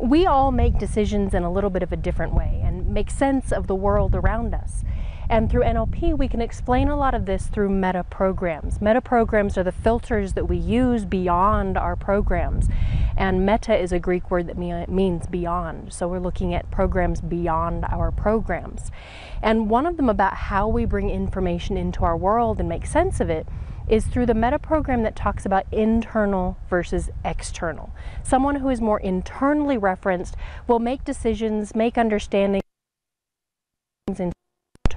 we all make decisions in a little bit of a different way and make sense of the world around us. And through NLP, we can explain a lot of this through meta programs. Meta programs are the filters that we use beyond our programs. And meta is a Greek word that means beyond. So we're looking at programs beyond our programs. And one of them about how we bring information into our world and make sense of it is through the meta program that talks about internal versus external. Someone who is more internally referenced will make decisions, make understandings, and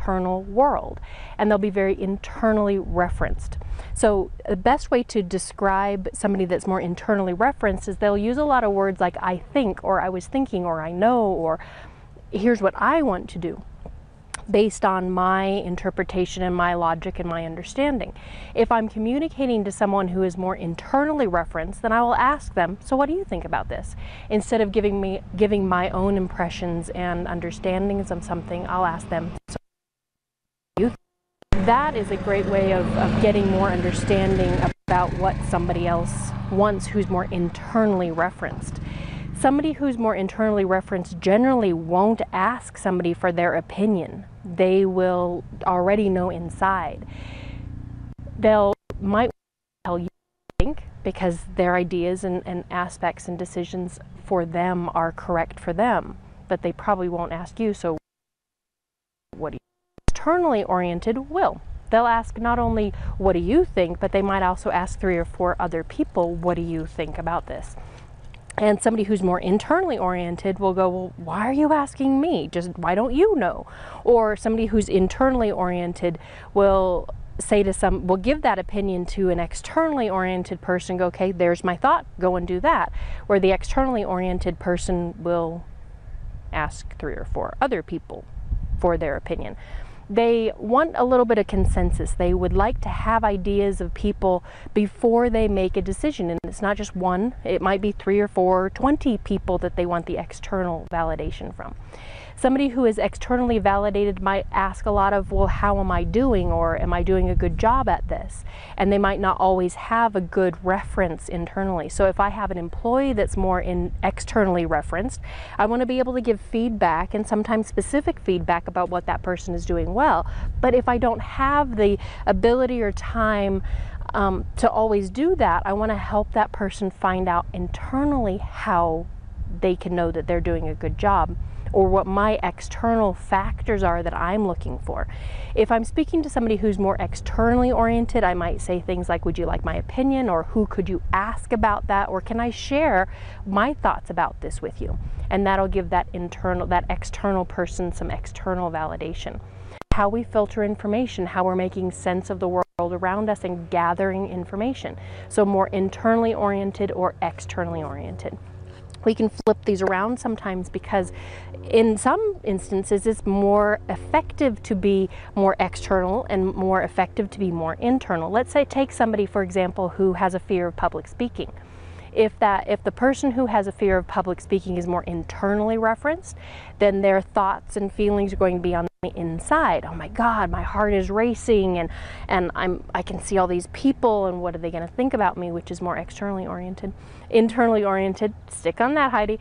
internal world and they'll be very internally referenced. So the best way to describe somebody that's more internally referenced is they'll use a lot of words like I think or I was thinking or I know or here's what I want to do based on my interpretation and my logic and my understanding. If I'm communicating to someone who is more internally referenced, then I will ask them, "So what do you think about this?" Instead of giving me giving my own impressions and understandings of something, I'll ask them, "So that is a great way of, of getting more understanding about what somebody else wants who's more internally referenced. Somebody who's more internally referenced generally won't ask somebody for their opinion. They will already know inside. They'll might tell you think because their ideas and, and aspects and decisions for them are correct for them, but they probably won't ask you, so what do you internally oriented will. They'll ask not only, What do you think? but they might also ask three or four other people, What do you think about this? And somebody who's more internally oriented will go, Well, why are you asking me? Just why don't you know? Or somebody who's internally oriented will say to some will give that opinion to an externally oriented person go okay there's my thought go and do that where the externally oriented person will ask three or four other people for their opinion they want a little bit of consensus. They would like to have ideas of people before they make a decision. And it's not just one, it might be three or four, 20 people that they want the external validation from. Somebody who is externally validated might ask a lot of, well, how am I doing? Or am I doing a good job at this? And they might not always have a good reference internally. So if I have an employee that's more in externally referenced, I want to be able to give feedback and sometimes specific feedback about what that person is doing well. But if I don't have the ability or time um, to always do that, I want to help that person find out internally how they can know that they're doing a good job or what my external factors are that I'm looking for. If I'm speaking to somebody who's more externally oriented, I might say things like, Would you like my opinion? or Who could you ask about that? or Can I share my thoughts about this with you? And that'll give that internal, that external person some external validation. How we filter information, how we're making sense of the world around us and gathering information. So, more internally oriented or externally oriented we can flip these around sometimes because in some instances it's more effective to be more external and more effective to be more internal. Let's say take somebody for example who has a fear of public speaking if that if the person who has a fear of public speaking is more internally referenced then their thoughts and feelings are going to be on the inside. Oh my god my heart is racing and and i'm i can see all these people and what are they going to think about me? Which is more externally oriented internally oriented. Stick on that heidi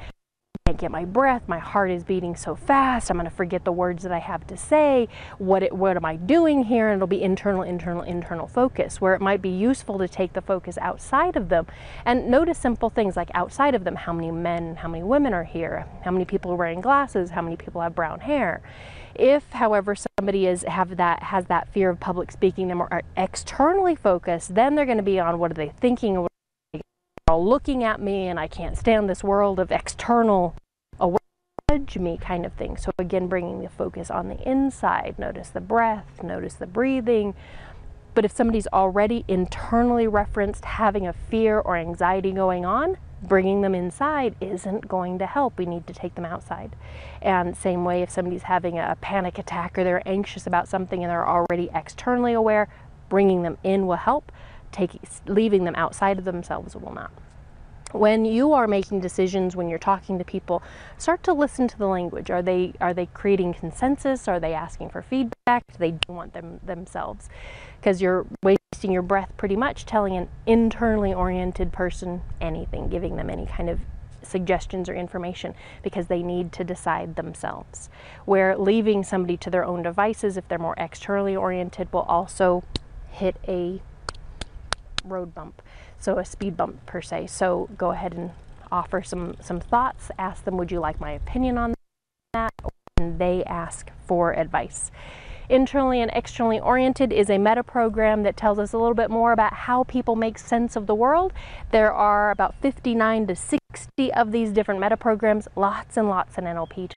get my breath. My heart is beating so fast. I'm going to forget the words that I have to say. What it, what am I doing here? And it'll be internal, internal, internal focus. Where it might be useful to take the focus outside of them and notice simple things like outside of them. How many men, how many women are here? How many people are wearing glasses? How many people have brown hair? If, however, somebody is have that has that fear of public speaking, and are externally focused, then they're going to be on what are they thinking, They're all looking at me and I can't stand this world of external judge me kind of thing. So again, bringing the focus on the inside. Notice the breath, notice the breathing. But if somebody's already internally referenced having a fear or anxiety going on, bringing them inside isn't going to help. We need to take them outside. And same way if somebody's having a panic attack or they're anxious about something and they're already externally aware, bringing them in will help taking leaving them outside of themselves will not when you are making decisions when you're talking to people start to listen to the language. Are they are they creating consensus? Are they asking for feedback? They do they want them themselves? Because you're wasting your breath pretty much telling an internally oriented person anything giving them any kind of suggestions or information because they need to decide themselves. Where leaving somebody to their own devices, if they're more externally oriented, will also hit a road bump, so a speed bump per se. So go ahead and offer some some thoughts. Ask them, would you like my opinion on that? And they ask for advice. Internally and externally oriented is a meta program that tells us a little bit more about how people make sense of the world. There are about 59 to 60 of these different meta programs, lots and lots in NLP